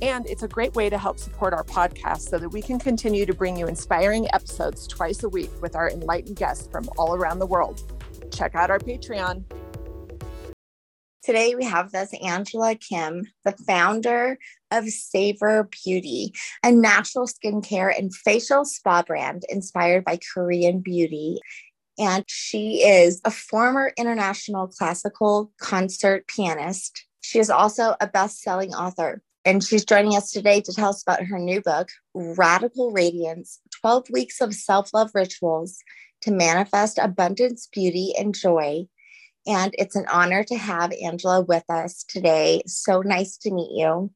And it's a great way to help support our podcast so that we can continue to bring you inspiring episodes twice a week with our enlightened guests from all around the world. Check out our Patreon. Today we have with Angela Kim, the founder of Savor Beauty, a natural skincare and facial spa brand inspired by Korean beauty. And she is a former international classical concert pianist. She is also a best selling author. And she's joining us today to tell us about her new book, Radical Radiance 12 Weeks of Self Love Rituals to Manifest Abundance, Beauty, and Joy and it's an honor to have Angela with us today. So nice to meet you.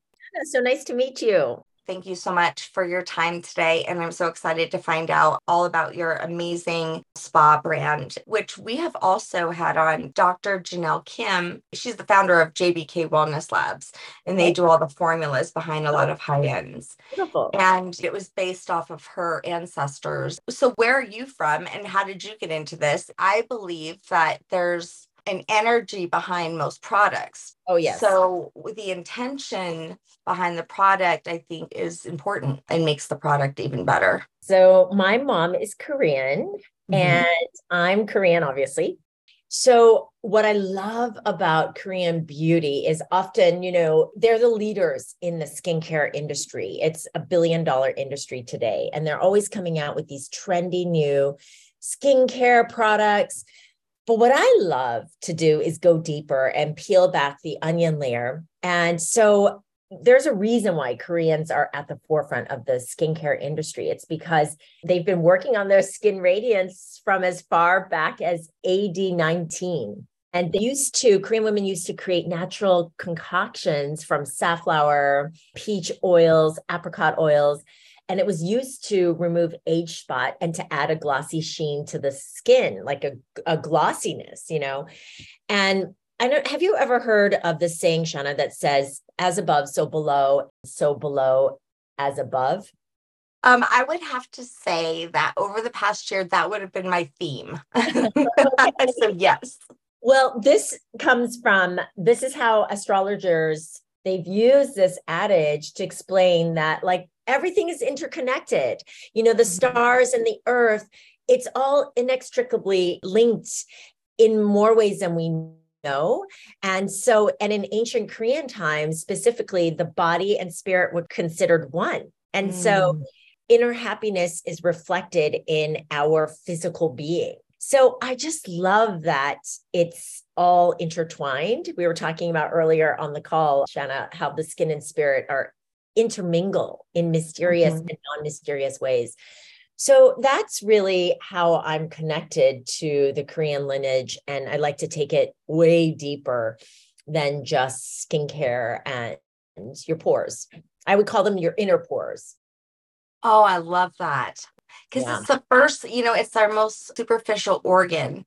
So nice to meet you. Thank you so much for your time today. And I'm so excited to find out all about your amazing spa brand, which we have also had on Dr. Janelle Kim. She's the founder of JBK Wellness Labs, and they do all the formulas behind a lot of high ends. Beautiful. And it was based off of her ancestors. So, where are you from and how did you get into this? I believe that there's an energy behind most products. Oh, yes. So the intention behind the product, I think, is important and makes the product even better. So my mom is Korean mm-hmm. and I'm Korean, obviously. So, what I love about Korean beauty is often, you know, they're the leaders in the skincare industry. It's a billion dollar industry today, and they're always coming out with these trendy new skincare products but what I love to do is go deeper and peel back the onion layer. And so there's a reason why Koreans are at the forefront of the skincare industry. It's because they've been working on their skin radiance from as far back as AD 19. And they used to, Korean women used to create natural concoctions from safflower, peach oils, apricot oils and it was used to remove age spot and to add a glossy sheen to the skin, like a, a glossiness, you know. And I don't have you ever heard of the saying, Shanna, that says, as above, so below, so below, as above? Um, I would have to say that over the past year, that would have been my theme. so, yes. Well, this comes from this is how astrologers they've used this adage to explain that like everything is interconnected. You know, the mm-hmm. stars and the earth, it's all inextricably linked in more ways than we know. And so, and in ancient Korean times, specifically, the body and spirit were considered one. And mm. so, inner happiness is reflected in our physical being. So, I just love that it's all intertwined. We were talking about earlier on the call, Shanna, how the skin and spirit are intermingle in mysterious mm-hmm. and non-mysterious ways. So that's really how I'm connected to the Korean lineage. And I like to take it way deeper than just skincare and your pores. I would call them your inner pores. Oh, I love that. Because yeah. it's the first, you know, it's our most superficial organ.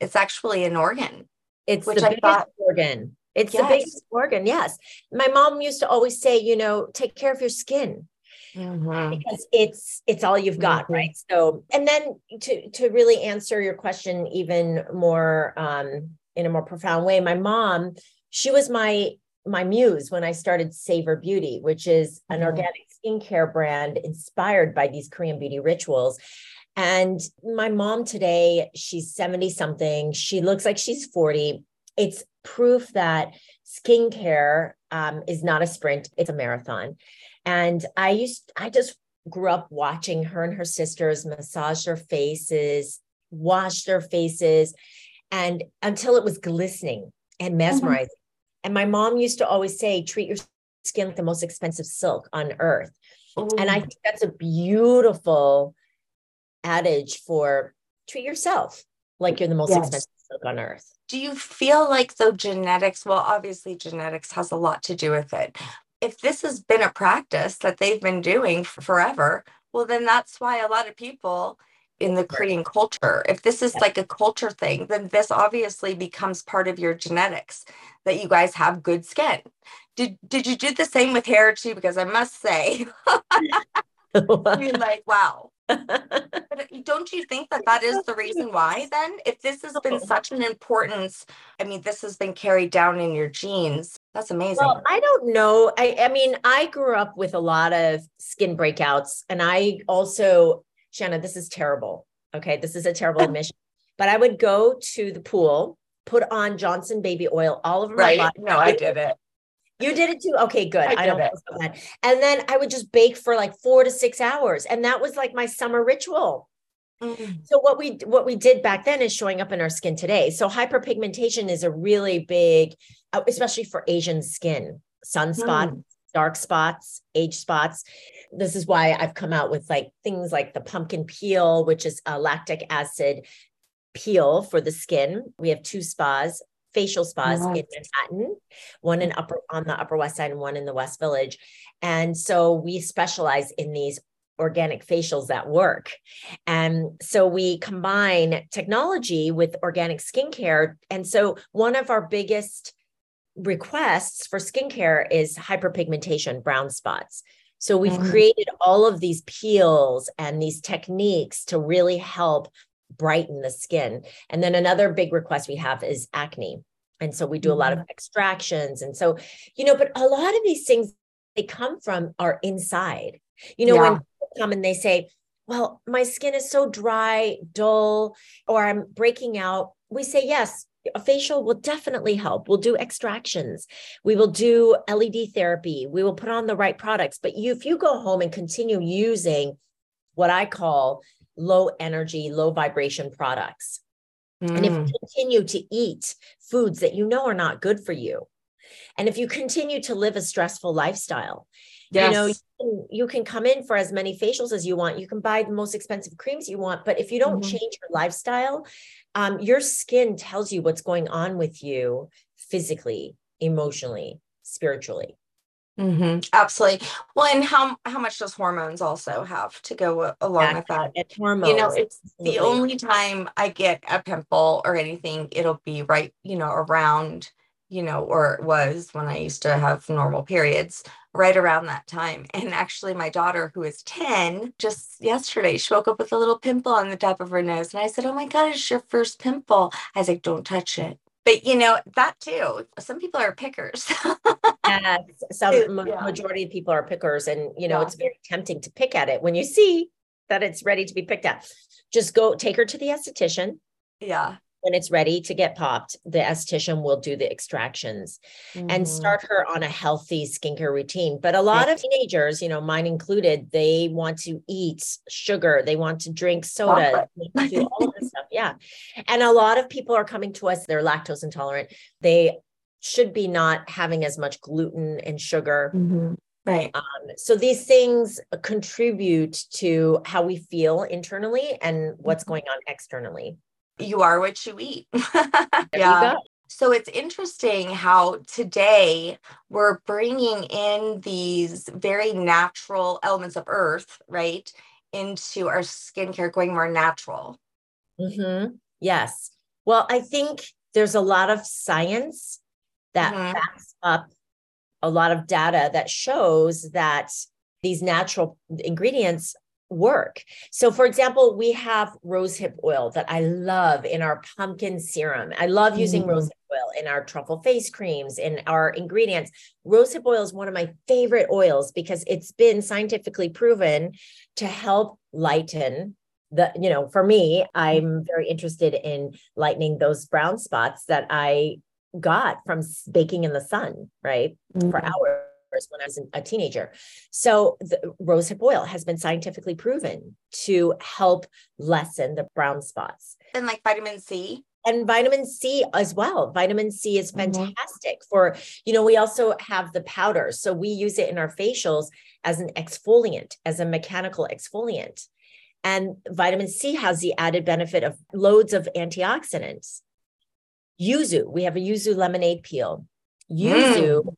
It's actually an organ. It's which the I thought organ. It's yes. the biggest organ. Yes. My mom used to always say, you know, take care of your skin. Mm-hmm. Because it's it's all you've got, mm-hmm. right? So, and then to to really answer your question even more um, in a more profound way, my mom, she was my my muse when I started Savor Beauty, which is an mm-hmm. organic skincare brand inspired by these Korean beauty rituals. And my mom today, she's 70 something. She looks like she's 40. It's proof that skincare um, is not a sprint, it's a marathon. And I used, I just grew up watching her and her sisters massage their faces, wash their faces, and until it was glistening and mm-hmm. mesmerizing. Mm-hmm. And my mom used to always say, treat your skin like the most expensive silk on earth. Ooh. And I think that's a beautiful adage for treat yourself like you're the most yes. expensive on earth do you feel like though genetics well obviously genetics has a lot to do with it if this has been a practice that they've been doing forever well then that's why a lot of people in the Korean culture. If this is like a culture thing, then this obviously becomes part of your genetics that you guys have good skin. Did did you do the same with hair too? Because I must say, you're like, wow. but eh, don't you think that that is the reason why then? If this has been oh. such an importance i mean this has been carried down in your genes that's amazing. Well i don't know. I i mean i grew up with a lot of skin breakouts and i also shanna this is terrible okay? This is a terrible admission but i would go to the pool put on johnson baby oil all over right. my body. No i did it you did it too. Okay, good. I, I don't it. feel so bad. And then I would just bake for like four to six hours, and that was like my summer ritual. Mm. So what we what we did back then is showing up in our skin today. So hyperpigmentation is a really big, uh, especially for Asian skin, sunspot, Mm. dark spots, age spots. This is why I've come out with like things like the pumpkin peel, which is a lactic acid peel for the skin. We have two spas, facial spas in Nice. Manhattan, one in upper on the Upper West Side and one in the West Village. And so we specialize in these organic facials that work. And so we combine technology with organic skincare. And so one of our biggest requests for skincare is hyperpigmentation, brown spots. So we've Mm. created all of these peels and these techniques to really help brighten the skin. And then another big request we have is acne. And so we do a lot of mm-hmm. extractions. And so, you know, but a lot of these things, they come from are inside. You know, when Yeah. people come and they say, well, my skin is so dry, dull, or I'm breaking out, we say, yes, a facial will definitely help. We'll do extractions. We will do LED therapy. We will put on the right products. But you, if you go home and continue using what I call low energy, low vibration products, and if Mm. you continue to eat foods that you know are not good for you, and if you continue to live a stressful lifestyle, you know, you can, you can come in for as many facials as you want. You can buy the most expensive creams you want, but if you don't Mhm. change your lifestyle, um, your skin tells you what's going on with you physically, emotionally, spiritually. Mhm. Absolutely. Well, and how how much does hormones also have to go along with that? Hormones. You know, it's the only time I get a pimple or anything, it'll be right, you know, around, you know, or it was when I used to have normal periods, right around that time. And actually, my daughter, who is 10, just yesterday, she woke up with a little pimple on the top of her nose. And I said, Oh my God, it's your first pimple. I was like, Don't touch it. But, you know, that too, some people are pickers. Yes, some yeah. majority of people are pickers, and you know Yeah. it's very tempting to pick at it when you see that it's ready to be picked at. Just go take her to the esthetician. yeah. When it's ready to get popped, the esthetician will do the extractions and Mhm. start her on a healthy skincare routine. But a lot of teenagers, you know, mine included, they want to eat sugar, they want to drink soda, do all of this stuff. Yeah. And a lot of people are coming to us, they're lactose intolerant. They should be not having as much gluten and sugar. Mhm. Right. Um, so these things contribute to how we feel internally and what's Mm-hmm. going on externally. You are what you eat. yeah. you. So it's interesting how today we're bringing in these very natural elements of earth, right, into our skincare, going more natural. Mm-hmm. Yes. Well, I think there's a lot of science that Mhm. backs up a lot of data that shows that these natural ingredients work. So, for example, we have rosehip oil that I love in our pumpkin serum. I love using Mhm. rosehip oil in our truffle face creams, in our ingredients. Rosehip oil is one of my favorite oils because it's been scientifically proven to help lighten the you know for me i'm very interested in lightening those brown spots that i got from baking in the sun right for hours when i was a teenager so the rosehip oil has been scientifically proven to help lessen the brown spots And like vitamin C. and vitamin C as well. Vitamin C is Mhm. fantastic for, you know, we also have the powder. So we use it in our facials as an exfoliant, as a mechanical exfoliant. And vitamin C has the added benefit of loads of antioxidants. Yuzu, we have a yuzu lemonade peel. Yuzu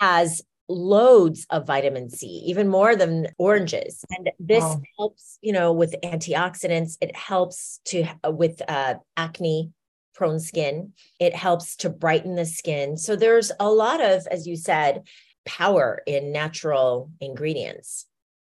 has loads of vitamin C, even more than oranges. And this wow. helps, you know, with antioxidants. It helps to uh, with uh, acne prone skin. It helps to brighten the skin. So there's a lot of, as you said, power in natural ingredients.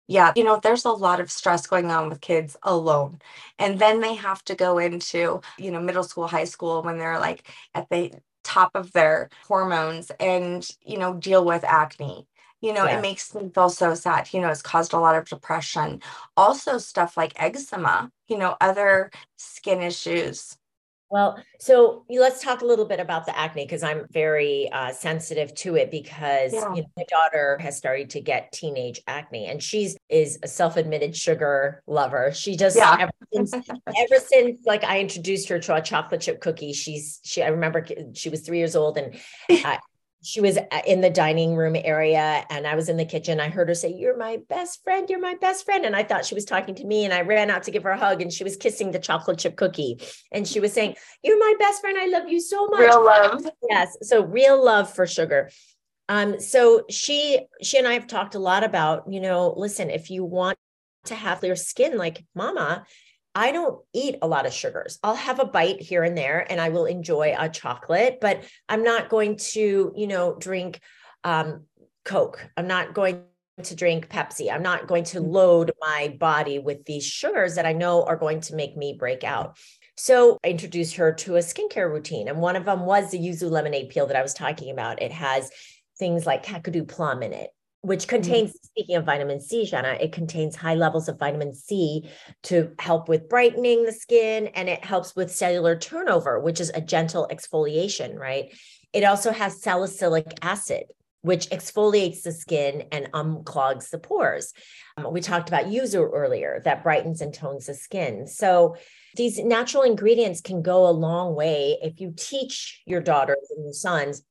Yeah, you know, there's a lot of stress going on with kids alone. And then they have to go into, you know, middle school, high school when they're like at the top of their hormones and, you know, deal with acne. You know, yeah. it makes me feel so sad. You know, it's caused a lot of depression. Also, stuff like eczema, you know, other skin issues well, so let's talk a little bit about the acne because I'm very uh, sensitive to it because yeah. you know, my daughter has started to get teenage acne and she's is a self-admitted sugar lover. She just yeah. ever, since, ever since like I introduced her to a chocolate chip cookie, she's she I remember she was three years old and uh, she was uh, in the dining room area and I was in the kitchen. I heard her say, You're my best friend. You're my best friend. And I thought she was talking to me. And I ran out to give her a hug and she was kissing the chocolate chip cookie. And she was saying, You're my best friend. I love you so much. Real love. Yes. So real love for sugar. Um, so she she and I have talked a lot about, you know, listen, if you want to have clear skin like mama, I don't eat a lot of sugars. I'll have a bite here and there and I will enjoy a chocolate, but I'm not going to, you know, drink um, Coke. I'm not going to drink Pepsi. I'm not going to mm. load my body with these sugars that I know are going to make me break out. So I introduced her to a skincare routine. And one of them was the yuzu lemonade peel that I was talking about. It has things like kakadu plum in it which mm-hmm. contains, mm-hmm. speaking of vitamin C, Jenna, it contains high levels of vitamin C to help with brightening the skin and it helps with cellular turnover, which is a gentle exfoliation, right? It also has salicylic acid, which exfoliates the skin and unclogs the pores. Um, we talked about yuzu earlier, that brightens and tones the skin. So these natural ingredients can go a long way if you teach your daughters and your sons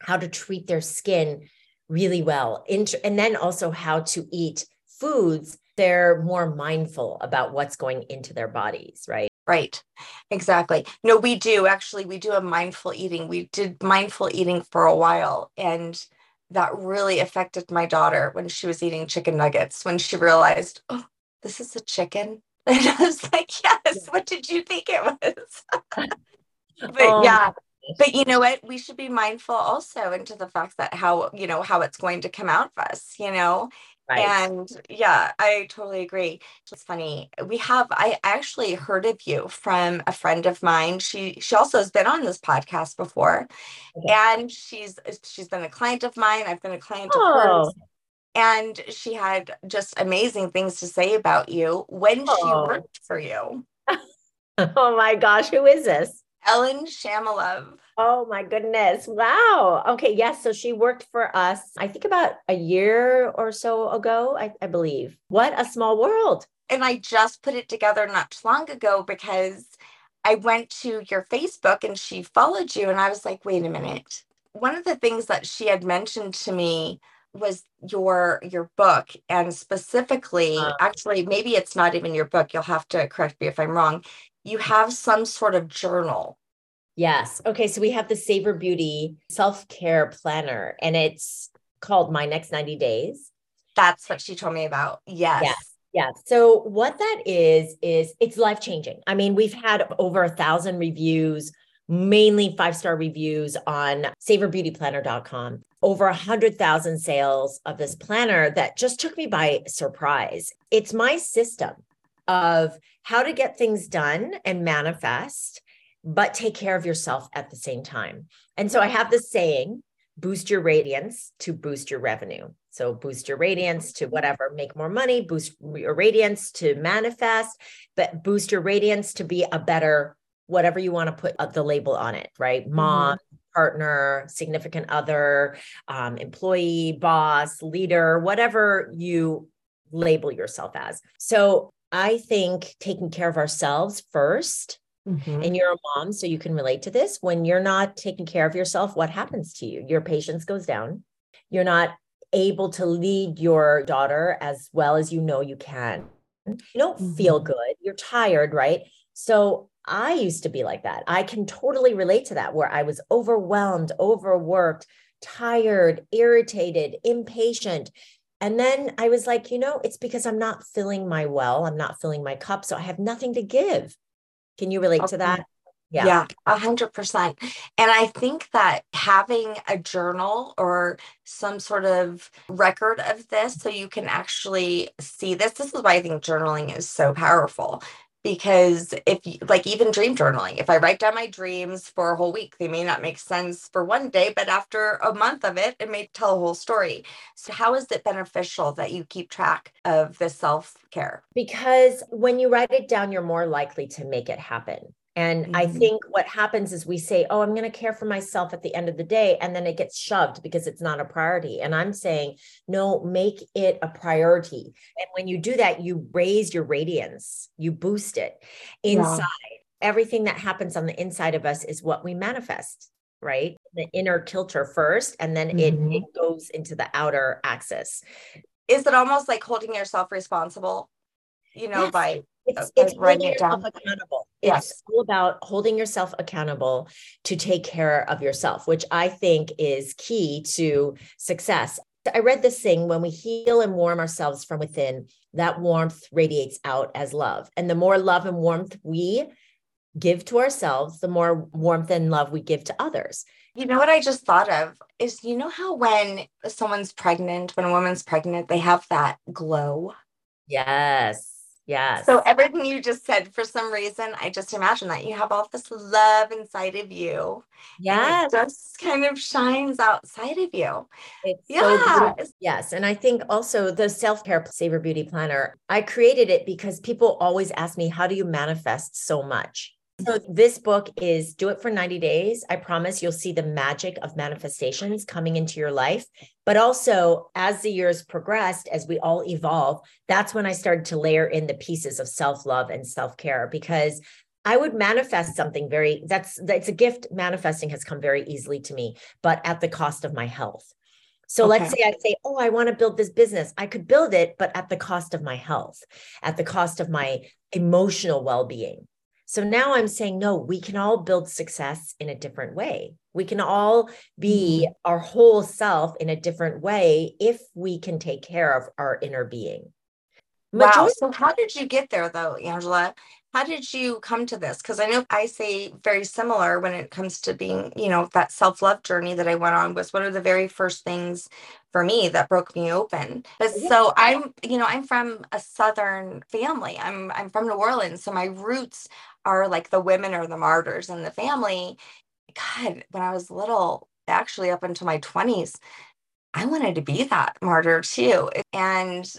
how to treat their skin really well. And then also how to eat foods. They're more mindful about what's going into their bodies, right? Right. Exactly. No, we do actually, we do a mindful eating. We did mindful eating for a while. And that really affected my daughter when she was eating chicken nuggets, when she realized, oh, this is a chicken. And I was like, yes, what did you think it was? but um, yeah, but you know what? We should be mindful also into the fact that how you know how it's going to come out of us you know? Right. and yeah i totally agree. It's funny. We have i actually heard of you from a friend of mine. She she also has been on this podcast before okay. and she's she's been a client of mine. I've been a client oh. of hers. Oh. And she had just amazing things to say about you when oh. she worked for you. Oh my gosh who is this Ellen Shamalov. Oh my goodness. Wow. Okay. Yes. So she worked for us, I think about a year or so ago, I, I believe. What a small world. And I just put it together not too long ago because I went to your Facebook and she followed you. And I was like, wait a minute. One of the things that she had mentioned to me was your your book and specifically uh, actually maybe it's not even your book you'll have to correct me if i'm wrong you have some sort of journal. Yes. Okay. So we have the Savor Beauty self care planner, and it's called My Next 90 Days. That's what she told me about. Yes. Yes. Yeah. So what that is is it's life changing. I mean, we've had over a thousand reviews, mainly five star reviews on savorbeautyplanner.com. Over a hundred thousand sales of this planner that just took me by surprise. It's my system of how to get things done and manifest, but take care of yourself at the same time. And so I have this saying boost your radiance to boost your revenue. So boost your radiance to whatever, make more money, boost your radiance to manifest, but boost your radiance to be a better, whatever you want to put the label on it, right? Mm-hmm. Mom, mm-hmm. partner, significant other, um, employee, boss, leader, whatever you label yourself as. So I think taking care of ourselves 1st mm-hmm. and you're a mom, so you can relate to this. When you're not taking care of yourself, what happens to you? Your patience goes down. You're not able to lead your daughter as well as you know you can. You don't mm-hmm. feel good. You're tired, right? So I used to be like that. I can totally relate to that where I was overwhelmed, overworked, tired, irritated, impatient. And then I was like, you know, it's because I'm not filling my well, I'm not filling my cup. So I have nothing to give. Can you relate okay. to that? Yeah. a hundred percent. And I think that having a journal or some sort of record of this so you can actually see this, this is why I think journaling is so powerful because if like even dream journaling if i write down my dreams for a whole week they may not make sense for one day but after a month of it it may tell a whole story. So how is it beneficial that you keep track of the self-care? Because when you write it down you're more likely to make it happen and mm-hmm. I think what happens is we say, Oh, I'm going to care for myself at the end of the day. And then it gets shoved because it's not a priority. And I'm saying, No, make it a priority. And when you do that, you raise your radiance, you boost it inside. Yeah. Everything that happens on the inside of us is what we manifest, right? The inner kilter first, and then mm-hmm. it, it goes into the outer axis. Is it almost like holding yourself responsible? You know, yes. by it's, it's writing it down. accountable. Yes. It's all about holding yourself accountable to take care of yourself, which I think is key to success. I read this thing when we heal and warm ourselves from within, that warmth radiates out as love. And the more love and warmth we give to ourselves, the more warmth and love we give to others. You know what I just thought of is you know how when someone's pregnant, when a woman's pregnant, they have that glow? Yes yeah. So everything you just said, for some reason, I just imagine that you have all this love inside of you. Yeah. just kind of shines outside of you. It's yeah. So yes. And I think also the self-care Savor Beauty Planner, I created it because people always ask me, how do you manifest so much? So, this book is Do It for 90 Days. I promise you'll see the magic of manifestations coming into your life. But also, as the years progressed, as we all evolve, that's when I started to layer in the pieces of self love and self care because I would manifest something very that's that's a gift. Manifesting has come very easily to me, but at the cost of my health. So okay. let's say I say, Oh, I want to build this business. I could build it, but at the cost of my health, at the cost of my emotional well being so now I'm saying, no, we can all build success in a different way. We can all be mm-hmm. our whole self in a different way if we can take care of our inner being. Majority- wow. So, how did you get there, though, Angela? How did you come to this? Because I know I say very similar when it comes to being, you know, that self love journey that I went on was one of the very first things for me that broke me open. But so I'm, you know, I'm from a southern family. I'm I'm from New Orleans, so my roots are like the women or the martyrs in the family. God, when I was little, actually up until my 20s, I wanted to be that martyr too. And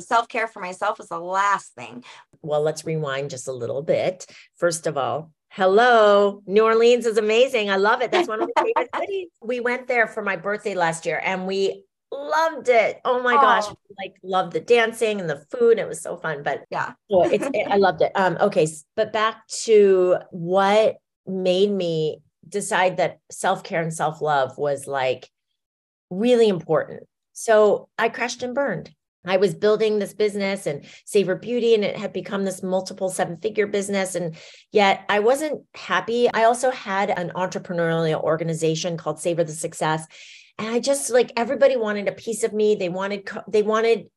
self care for myself was the last thing. Well, let's rewind just a little bit. First of all, hello, New Orleans is amazing. I love it. That's one of my favorite cities. We went there for my birthday last year and we loved it. Oh my oh. gosh, like loved the dancing and the food. It was so fun. But yeah, it's it, I loved it. Um, okay, but back to what made me decide that self care and self love was like really important. So I crashed and burned. I was building this business and Savor Beauty, and it had become this multiple seven figure business. And yet I wasn't happy. I also had an entrepreneurial organization called Savor the Success. And I just like everybody wanted a piece of me. They wanted, they wanted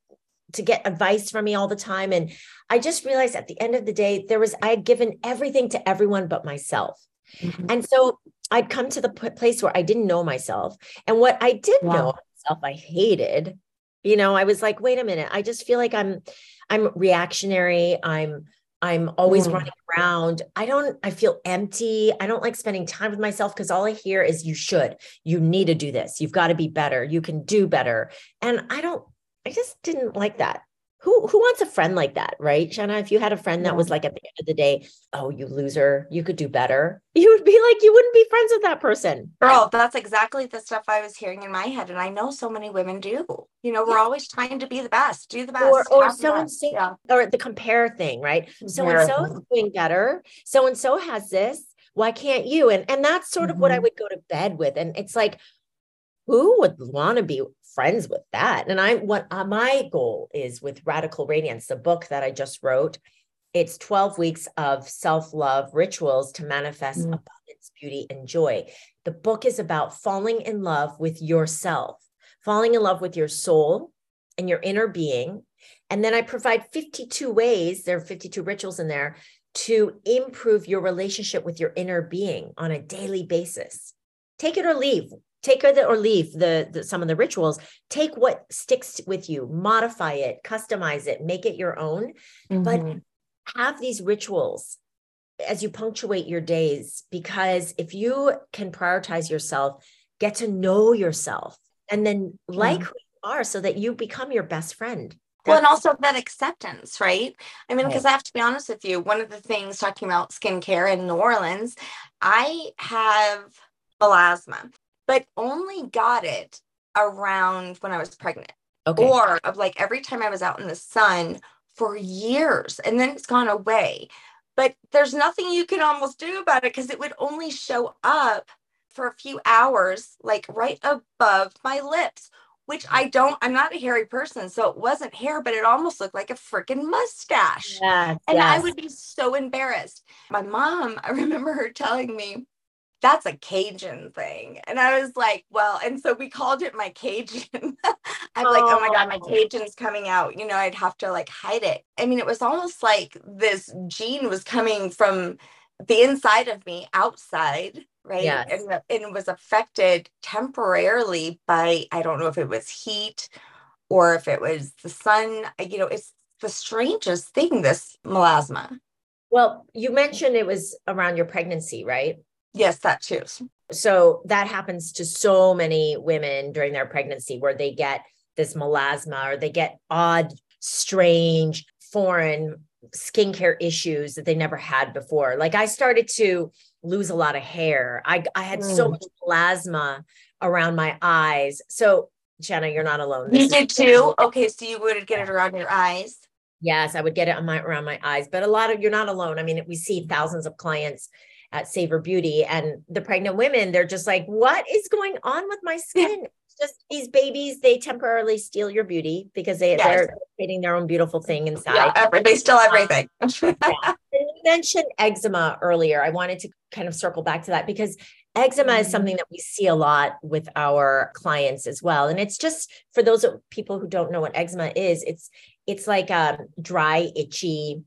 to get advice from me all the time. And I just realized at the end of the day, there was, I had given everything to everyone but myself. Mm-hmm. And so I'd come to the place where I didn't know myself. And what I did wow. know myself, I hated you know i was like wait a minute i just feel like i'm i'm reactionary i'm i'm always mm. running around. I don't i feel empty. I don't like spending time with myself because all i hear is you should. You need to do this. You've got to be better. You can do better. And i don't i just didn't like that who who wants a friend like that, right? Shanna, if you had a friend that was like at the end of the day, oh, you loser, you could do better. You would be like, you wouldn't be friends with that person. Girl, that's exactly the stuff I was hearing in my head. And I know so many women do. You know, we're always trying to be the best, do the best. Or, or so and so, yeah. or the compare thing, right? So and so is doing better. So and so has this. Why can't you? And and that's sort of mm-hmm. what I mm-hmm. would go to bed with. And it's like, who would want to be friends with that. And I what uh, my goal is with Radical Radiance, the book that I just wrote, It's 12 weeks of self love rituals to manifest mm. abundance, beauty, and joy. The book is about falling in love with yourself, falling in love with your soul and your inner being. And then I provide 52 ways, there are 52 rituals in there to improve your relationship with your inner being on a daily basis. Take it or leave. Take the, or leave the, the some of the rituals. Take what sticks with you, modify it, customize it, make it your own. Mm-hmm. But have these rituals as you punctuate your days because if you can prioritize yourself, get to know yourself, and then like who you are so that you become your best friend. Well, and also that acceptance, right? I mean, because right. I have to be honest with you, one of the things talking about skincare in New Orleans, I have melasma, but only got it around when I was pregnant. Okay. Or of like every time I was out in the sun for years and then it's gone away. But there's nothing you can almost do about it because it would only show up for a few hours, like right above my lips, which I don't, I'm not a hairy person. So it wasn't hair, but it almost looked like a freaking mustache. Yes, and yes. I would be so embarrassed. My mom, I remember her telling me, that's a Cajun thing. And I was like, well, and so we called it my Cajun. I'm oh. like, oh my God, my oh. Cajun's coming out. You know, I'd have to like hide it. I mean, it was almost like this gene was coming from the inside of me outside, right? Yes. And, and it was affected temporarily by, I don't know if it was heat or if it was the sun. You know, it's the strangest thing, this melasma. Well, you mentioned it was around your pregnancy, right? Yes, that too. So that happens to so many women during their pregnancy where they get this melasma or they get odd, strange, foreign skincare issues that they never had before. Like I started to lose a lot of hair. I, I had mm. so much melasma around my eyes. So Jenna, you're not alone. This you did too? Okay, so you would get it around your eyes. Yes, I would get it on my around my eyes. But a lot of you're not alone. I mean, we see thousands of clients at Savor Beauty and the pregnant women, they're just like, what is going on with my skin? It's just these babies, they temporarily steal your beauty because they, yes. they're creating their own beautiful thing inside. Yeah, every, they steal everything. yeah. You mentioned eczema earlier. I wanted to kind of circle back to that because eczema mm-hmm. is something that we see a lot with our clients as well. And it's just for those people who don't know what eczema is, it's it's like a um, dry, itchy,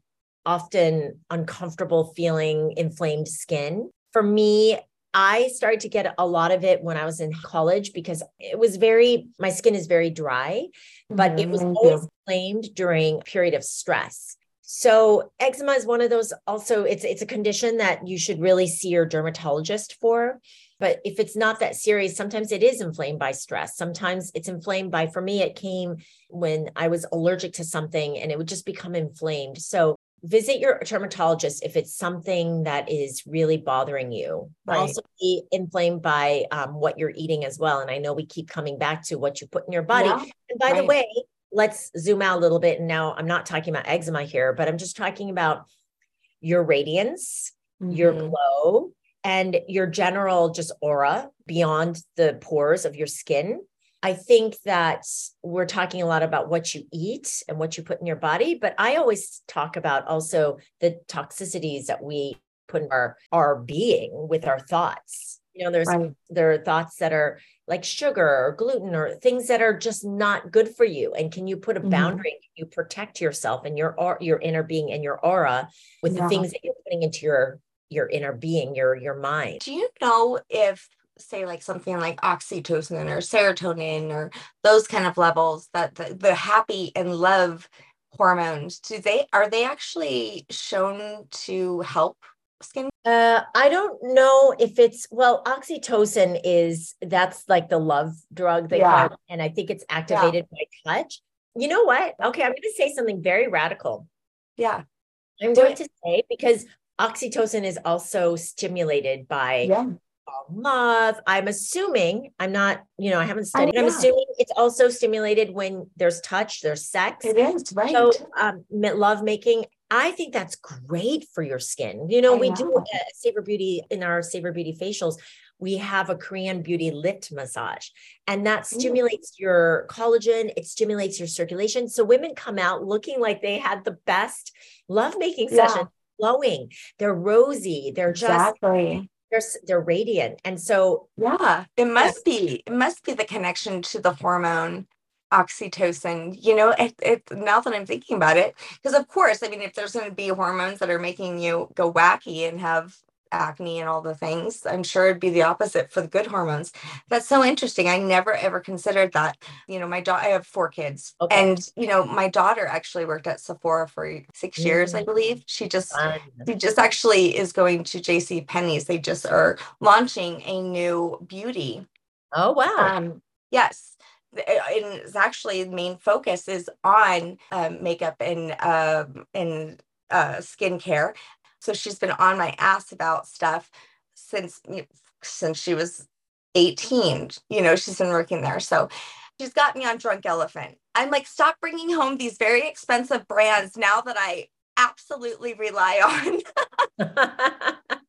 often uncomfortable feeling inflamed skin. For me, I started to get a lot of it when I was in college because it was very, my skin is very dry, but mm-hmm. it was mm-hmm. always inflamed during period of stress. So eczema is one of those also it's it's a condition that you should really see your dermatologist for. But if it's not that serious, sometimes it is inflamed by stress. Sometimes it's inflamed by for me it came when I was allergic to something and it would just become inflamed. So visit your dermatologist if it's something that is really bothering you. Right. Also be inflamed by um, what you're eating as well. And I know we keep coming back to what you put in your body. Yeah. And by right. the way, let's zoom out a little bit. And now I'm not talking about eczema here, but I'm just talking about your radiance, mm-hmm. your glow, and your general just aura beyond the pores of your skin. I think that we're talking a lot about what you eat and what you put in your body, but I always talk about also the toxicities that we put in our our being with our thoughts. You know, there's right. there are thoughts that are like sugar or gluten or things that are just not good for you. And can you put a mm-hmm. boundary? Can you protect yourself and your your inner being and your aura with yeah. the things that you're putting into your your inner being, your your mind? Do you know if say like something like oxytocin or serotonin or those kind of levels that the, the happy and love hormones do they are they actually shown to help skin uh, i don't know if it's well oxytocin is that's like the love drug they yeah. call it, and i think it's activated yeah. by touch you know what okay i'm going to say something very radical yeah i'm Do going it. to say because oxytocin is also stimulated by yeah love. I'm assuming, I'm not, you know, I haven't studied. Oh, yeah. I'm assuming it's also stimulated when there's touch, there's sex. It is, right. So, um, love making, I think that's great for your skin. You know, I we know. do uh, Savor Beauty in our Savor Beauty facials. we have a Korean beauty lift massage, and that stimulates mm. your collagen, it stimulates your circulation. So women come out looking like they had the best lovemaking yeah. session, glowing, they're rosy, they're just exactly. They're, they're radiant. And so, yeah, it must be, it must be the connection to the hormone oxytocin you know it, it now that i'm thinking about it because of course i mean if there's going to be hormones that are making you go wacky and have acne and all the things. I'm sure it'd be the opposite for the good hormones. That's so interesting. I never ever considered that. You know, my daughter, I have four kids, okay. and you know, my daughter actually worked at Sephora for 6 years, I mm. believe. She just, Fun. she just actually is going to JC Penney's. They just are launching a new beauty. Oh wow! Um, yes and it's actually the main focus is on um, makeup and uh, and uh, skincare so she's been on my ass about stuff since since she was 18. You know, she's been working there. So she's got me on Drunk Elephant. I'm like, stop bringing home these very expensive brands now that I absolutely rely on.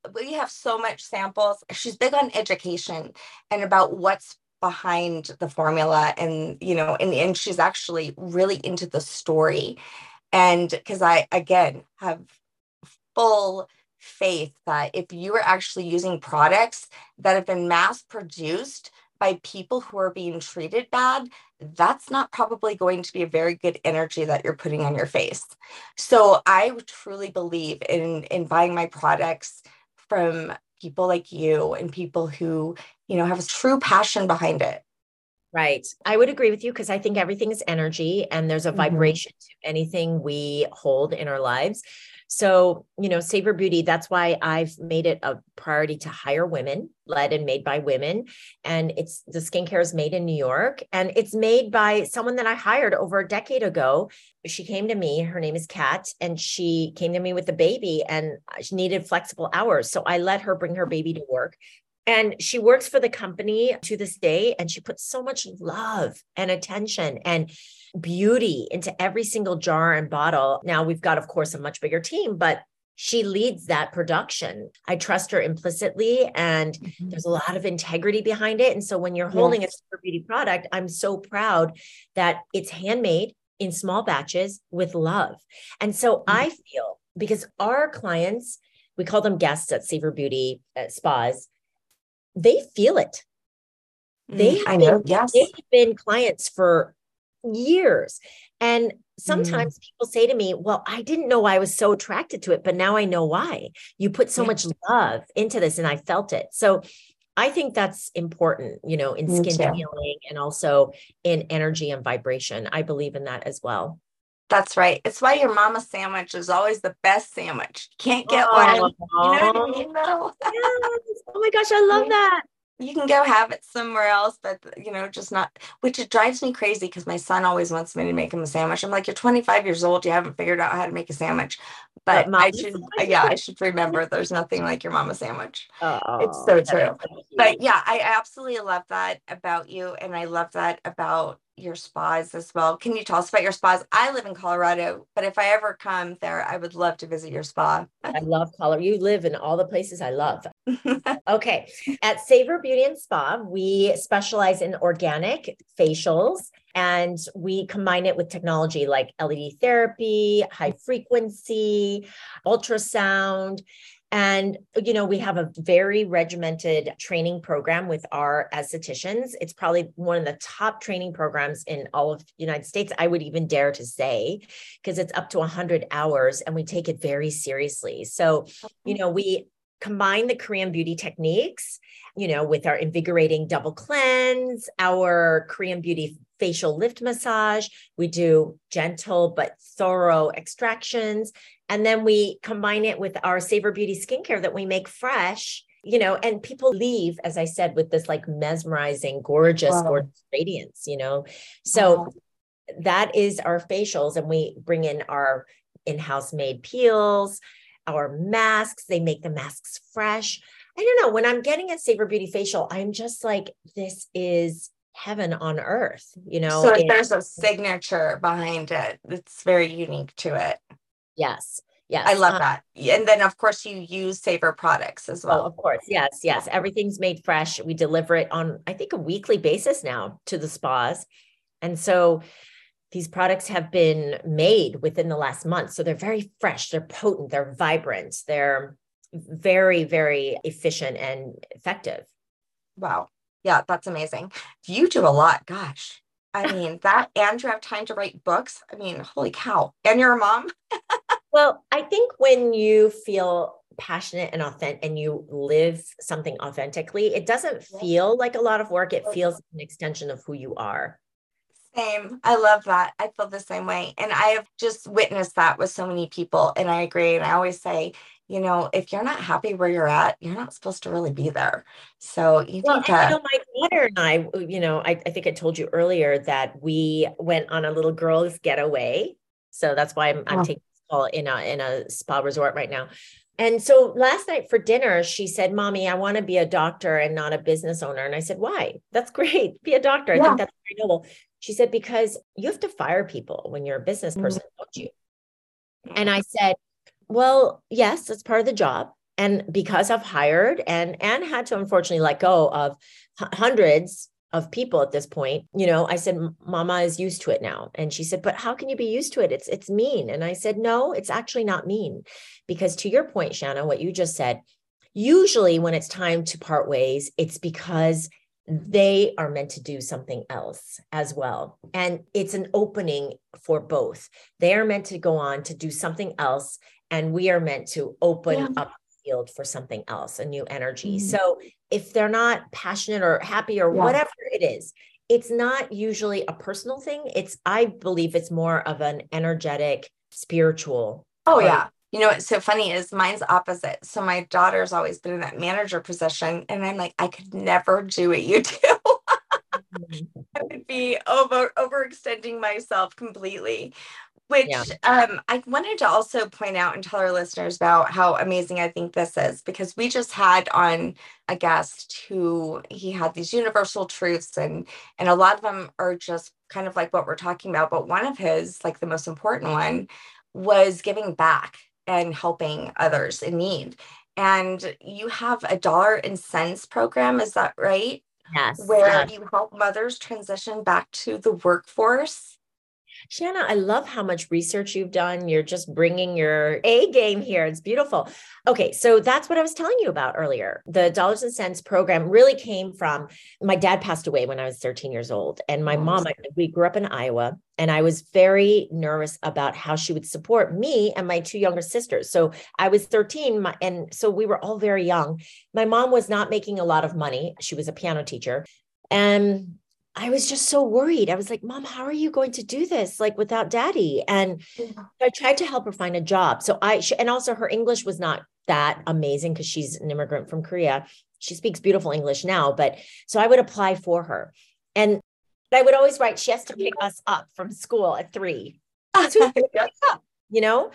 we have so much samples. She's big on education and about what's behind the formula and you know and, and she's actually really into the story and because i again have full faith that if you are actually using products that have been mass produced by people who are being treated bad, that's not probably going to be a very good energy that you're putting on your face. So I truly believe in in buying my products from people like you and people who, you know, have a true passion behind it. Right. I would agree with you because I think everything is energy and there's a mm-hmm. vibration mm-hmm. to anything we hold in our lives. So, you know, Savor Beauty, that's why I've made it a priority to hire women, led and made by women. And it's the skincare is made in New York and it's made by someone that I hired over a decade ago. She came to me, her name is Kat, and she came to me with a baby and she needed flexible hours. So I let her bring her baby to work. And she works for the company to this day, and she puts so much love and attention and beauty into every single jar and bottle. Now we've got, of course, a much bigger team, but she leads that production. I trust her implicitly, and mm-hmm. there's a lot of integrity behind it. And so when you're holding yes. a Savor Beauty product, I'm so proud that it's handmade in small batches with love. And so mm-hmm. I feel because our clients, we call them guests at Savor Beauty at spas, they feel it. They mm, I know, yes. They've been clients for years. And sometimes mm. people say to me, Well, I didn't know I was so attracted to it, but now I know why. You put so yeah. much love into this, and I felt it. So I think that's important, you know, in me skin too. healing and also in energy and vibration. I believe in that as well. That's right. It's why your mama sandwich is always the best sandwich. Can't get oh, one. You know what I mean? yes. Oh my gosh, I love that you can go have it somewhere else, but you know, just not, which it drives me crazy because my son always wants me to make him a sandwich. I'm like, you're 25 years old, you haven't figured out how to make a sandwich. But I should, yeah, I should remember there's nothing like your mama sandwich. Oh, it's so true. But yeah, I absolutely love that about you. And I love that about your spas as well. Can you tell us about your spas? I live in Colorado, but if I ever come there, I would love to visit your spa. I love Colorado. You live in all the places I love. okay. At Savor Beauty and Spa, we specialize in organic facials and we combine it with technology like LED therapy, high frequency, ultrasound. And, you know, we have a very regimented training program with our estheticians. It's probably one of the top training programs in all of the United States, I would even dare to say, because it's up to 100 hours and we take it very seriously. So, you know, we combine the Korean beauty techniques, you know, with our invigorating double cleanse, our Korean beauty facial lift massage. We do gentle but thorough extractions. And then we combine it with our Savor Beauty skincare that we make fresh, you know, and people leave, as I said, with this like mesmerizing, gorgeous, wow. gorgeous radiance, you know. So wow. that is our facials. And we bring in our in house made peels, our masks. They make the masks fresh. I don't know. When I'm getting a Savor Beauty facial, I'm just like, this is heaven on earth, you know. So there's a signature behind it. It's very unique to it. Yes. Yes. I love um, that. And then of course you use Savor products as well. Oh, of course. Yes. Yes. Everything's made fresh. We deliver it on, I think, a weekly basis now to the spas. And so these products have been made within the last month. So they're very fresh, they're potent, they're vibrant, they're very, very efficient and effective. Wow. Yeah, that's amazing. You do a lot. Gosh. I mean, that and you have time to write books. I mean, holy cow. And you're a mom. well, I think when you feel passionate and authentic and you live something authentically, it doesn't feel like a lot of work. It feels an extension of who you are. Same. I love that. I feel the same way. And I have just witnessed that with so many people. And I agree. And I always say, you know, if you're not happy where you're at, you're not supposed to really be there. So you well, uh, you know, my daughter and I, you know, I, I think I told you earlier that we went on a little girls getaway. So that's why I'm, I'm oh. taking this call in a in a spa resort right now. And so last night for dinner, she said, Mommy, I want to be a doctor and not a business owner. And I said, Why? That's great. Be a doctor. Yeah. I think that's very noble. She said, Because you have to fire people when you're a business mm-hmm. person, mm-hmm. don't you? And I said, Well, yes, that's part of the job. And because I've hired and and had to unfortunately let go of h- hundreds of people at this point you know i said mama is used to it now and she said but how can you be used to it it's it's mean and i said no it's actually not mean because to your point shanna what you just said usually when it's time to part ways it's because they are meant to do something else as well and it's an opening for both they are meant to go on to do something else and we are meant to open yeah. up the field for something else, a new energy. Mm-hmm. So if they're not passionate or happy or yeah. whatever it is, it's not usually a personal thing. It's, I believe it's more of an energetic, spiritual. Oh, yeah. You know what's so funny is mine's opposite. So my daughter's always been in that manager position, and I'm like, I could never do what you do. Mm-hmm. I would be over overextending myself completely which yeah. um, I wanted to also point out and tell our listeners about how amazing I think this is because we just had on a guest who he had these universal truths and and a lot of them are just kind of like what we're talking about but one of his like the most important one was giving back and helping others in need and you have a dollar and cents program is that right yes where yes. you help mothers transition back to the workforce Shanna, I love how much research you've done. You're just bringing your A game here. It's beautiful. Okay, so that's what I was telling you about earlier. The dollars and cents program really came from my dad passed away when I was 13 years old, and my mom, we grew up in Iowa, and I was very nervous about how she would support me and my two younger sisters. So I was 13, and so we were all very young. My mom was not making a lot of money. She was a piano teacher. And I was just so worried. I was like, Mom, how are you going to do this like without daddy? And yeah. I tried to help her find a job. So I, she, and also her English was not that amazing because she's an immigrant from Korea. She speaks beautiful English now, but so I would apply for her. And I would always write, she has to pick us up from school at three. you know?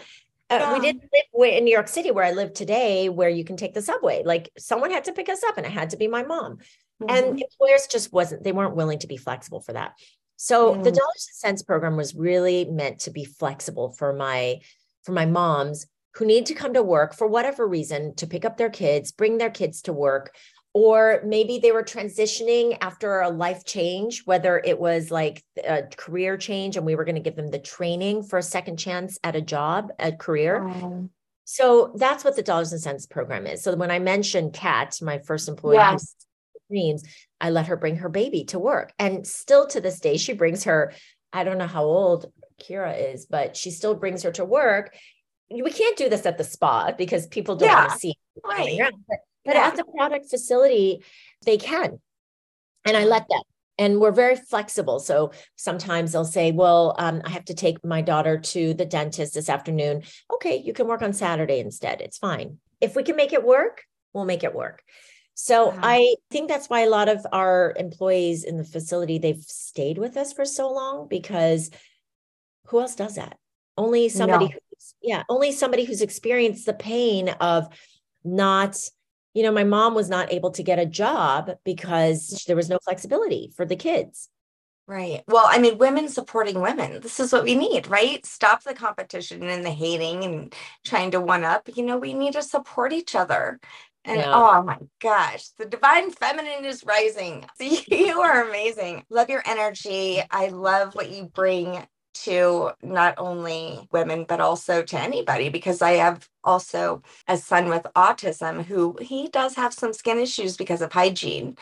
Uh, yeah. we didn't live in New York City where I live today, where you can take the subway. Like someone had to pick us up, and it had to be my mom. Mm-hmm. And employers just wasn't, they weren't willing to be flexible for that. So mm. the dollars and cents program was really meant to be flexible for my for my moms who need to come to work for whatever reason to pick up their kids, bring their kids to work, or maybe they were transitioning after a life change, whether it was like a career change and we were going to give them the training for a second chance at a job, a career. So that's what the dollars and cents program is. So when I mentioned Kat, my first employee, yes dreams, I let her bring her baby to work. And still to this day, she brings her, I don't know how old Kira is, but she still brings her to work. We can't do this at the spa because people don't yeah, want to see right. Around, but, but yeah. at the product facility, they can. And I let them and we're very flexible. So sometimes they'll say, Well, um, I have to take my daughter to the dentist this afternoon. Okay, you can work on Saturday instead. It's fine. If we can make it work, we'll make it work. So wow. I think that's why a lot of our employees in the facility they've stayed with us for so long because who else does that? Only somebody no. who's yeah, only somebody who's experienced the pain of not you know, my mom was not able to get a job because there was no flexibility for the kids. Right. Well, I mean, women supporting women. This is what we need, right? Stop the competition and the hating and trying to one up. You know, we need to support each other. And yeah. oh my gosh, the divine feminine is rising. you are amazing. Love your energy. I love what you bring to not only women, but also to anybody, because I have also a son with autism who he does have some skin issues because of hygiene.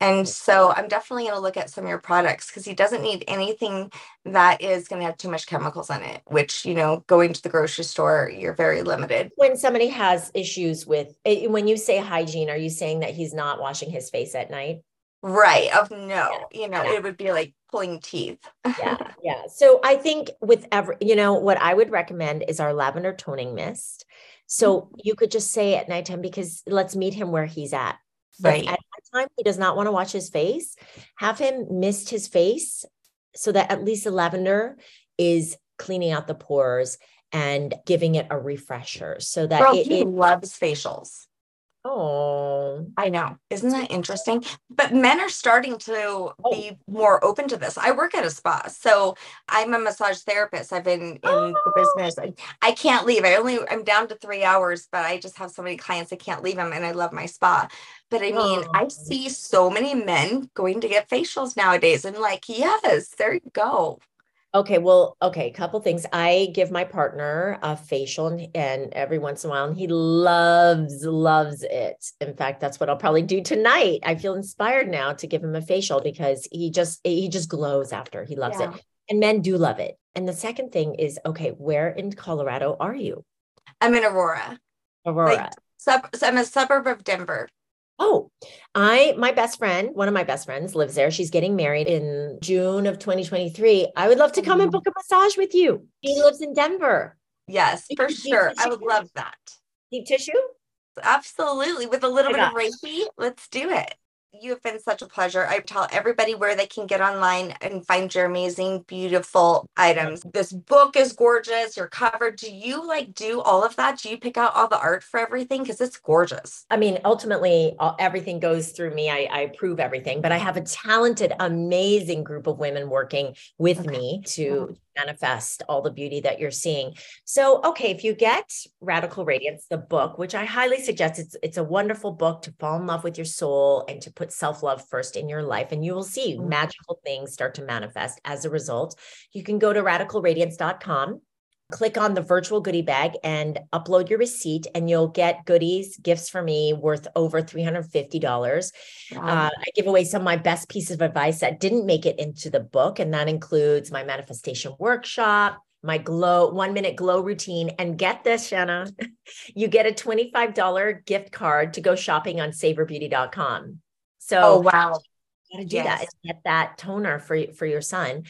And so I'm definitely going to look at some of your products because he doesn't need anything that is going to have too much chemicals in it, which, you know, going to the grocery store, you're very limited. When somebody has issues with, eh, when you say hygiene, are you saying that he's not washing his face at night? Right. Of no, yeah. you know, yeah. it would be like pulling teeth. yeah. Yeah. So I think with every, you know, what I would recommend is our lavender toning mist. So mm-hmm. you could just say at nighttime because let's meet him where he's at. Right. At time he does not want to watch his face, have him mist his face so that at least the lavender is cleaning out the pores and giving it a refresher so that Girl, it, he it loves facials. Oh, I know. Isn't that interesting? But men are starting to oh. be more open to this. I work at a spa. So I'm a massage therapist. I've been in oh. the business. Oh. I, I can't leave. I only I'm down to 3 hours, but I just have so many clients I can't leave them and I love my spa. But I mean, oh. I see so many men going to get facials nowadays. And like, yes, there you go. Okay, well, okay, a couple things. I give my partner a facial and, and, every once in a while, and he loves, loves it. In fact, that's what I'll probably do tonight. I feel inspired now to give him a facial because he just he just glows after. He loves yeah. it. And men do love it. And the second thing is, okay, where in Colorado are you? I'm in Aurora. Aurora. Like, sub, I'm a suburb of Denver. Oh, I, my best friend, one of my best friends lives there. She's getting married in June of 2023. I would love to come and mm-hmm. book a massage with you. She lives in Denver. Yes, for sure. I would love that. Deep tissue? Absolutely. With a little bit of Reiki, let's do it you have been such a pleasure. I tell everybody where they can get online and find your amazing, beautiful items. This book is gorgeous. Your cover. Do you like do all of that? Do you pick out all the art for everything? Because it's gorgeous. I mean, ultimately, all, everything goes through me. I, I approve everything, but I have a talented, amazing group of women working with okay. me to manifest all the beauty that you're seeing. So, okay, if you get Radical Radiance, the book, which I highly suggest, it's it's a wonderful book to fall in love with your soul and to put self-love first in your life and you will see mm-hmm. magical things start to manifest as a result. You can go to radicalradiance.com click on the virtual goodie bag and upload your receipt and you'll get goodies gifts for me worth over $350 wow. uh, i give away some of my best pieces of advice that didn't make it into the book and that includes my manifestation workshop my glow one minute glow routine. And get this shanna you get a $25 gift card to go shopping on savorbeauty.com so oh wow to do yes. that get that toner for for your son.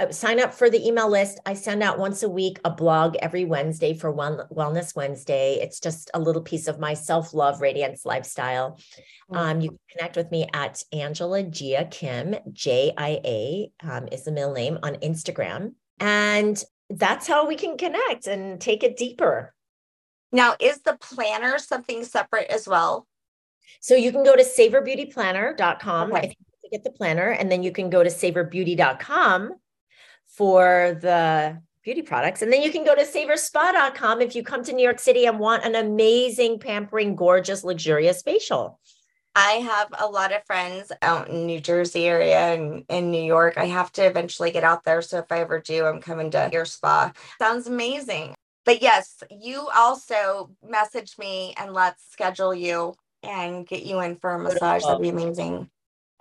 Uh, sign up for the email list. I send out once a week a blog every wednesday for one wellness wednesday. It's just a little piece of my self-love radiance lifestyle. Mm-hmm. um, you can connect with me at angela jia kim j-i-a um, is the middle name on instagram. And that's how we can connect and take it deeper. Now is the planner something separate as well? So you can go to savorbeautyplanner.com okay to get the planner. And then you can go to savorbeauty.com for the beauty products. And then you can go to savorspa.com if you come to New York City and want an amazing, pampering, gorgeous, luxurious facial. I have a lot of friends out in New Jersey area and in New York. I have to eventually get out there. So if I ever do, I'm coming to your spa. Sounds amazing. But yes, you also message me and let's schedule you and get you in for a massage. That'd be amazing.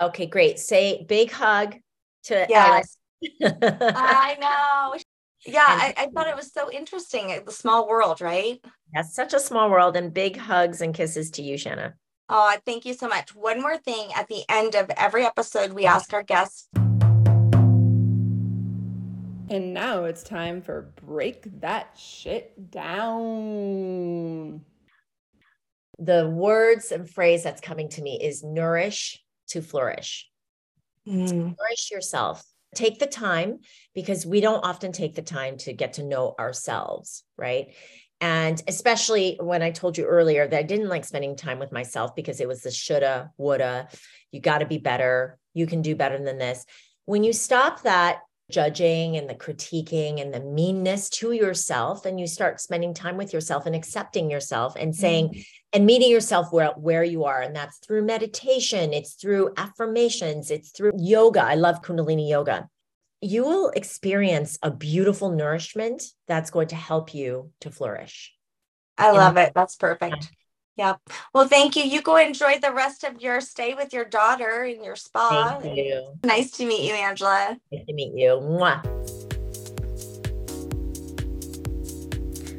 Okay, great. Say big hug to yes. I know. Yeah, I, I, thought it was so interesting. Eh, the small world, right? That's such a small world, and big hugs and kisses to you, Shanna. Oh, thank you so much. One more thing at the end of every episode, we ask our guests. And now it's time for Break That Shit Down. The words and phrase that's coming to me is nourish, to flourish. Mm. Nourish yourself. Take the time because we don't often take the time to get to know ourselves, right? And especially when I told you earlier that I didn't like spending time with myself because it was the shoulda, woulda, you got to be better, you can do better than this. When you stop that judging and the critiquing and the meanness to yourself and you start spending time with yourself and accepting yourself and saying mm-hmm. And meeting yourself where, where you are and that's through meditation it's through affirmations it's through yoga i love kundalini yoga you will experience a beautiful nourishment that's going to help you to flourish i love it that's perfect Yep. Well, thank you. You go enjoy the rest of your stay with your daughter in your spa. Thank you. Nice to meet you, Angela. Nice to meet you. Mwah.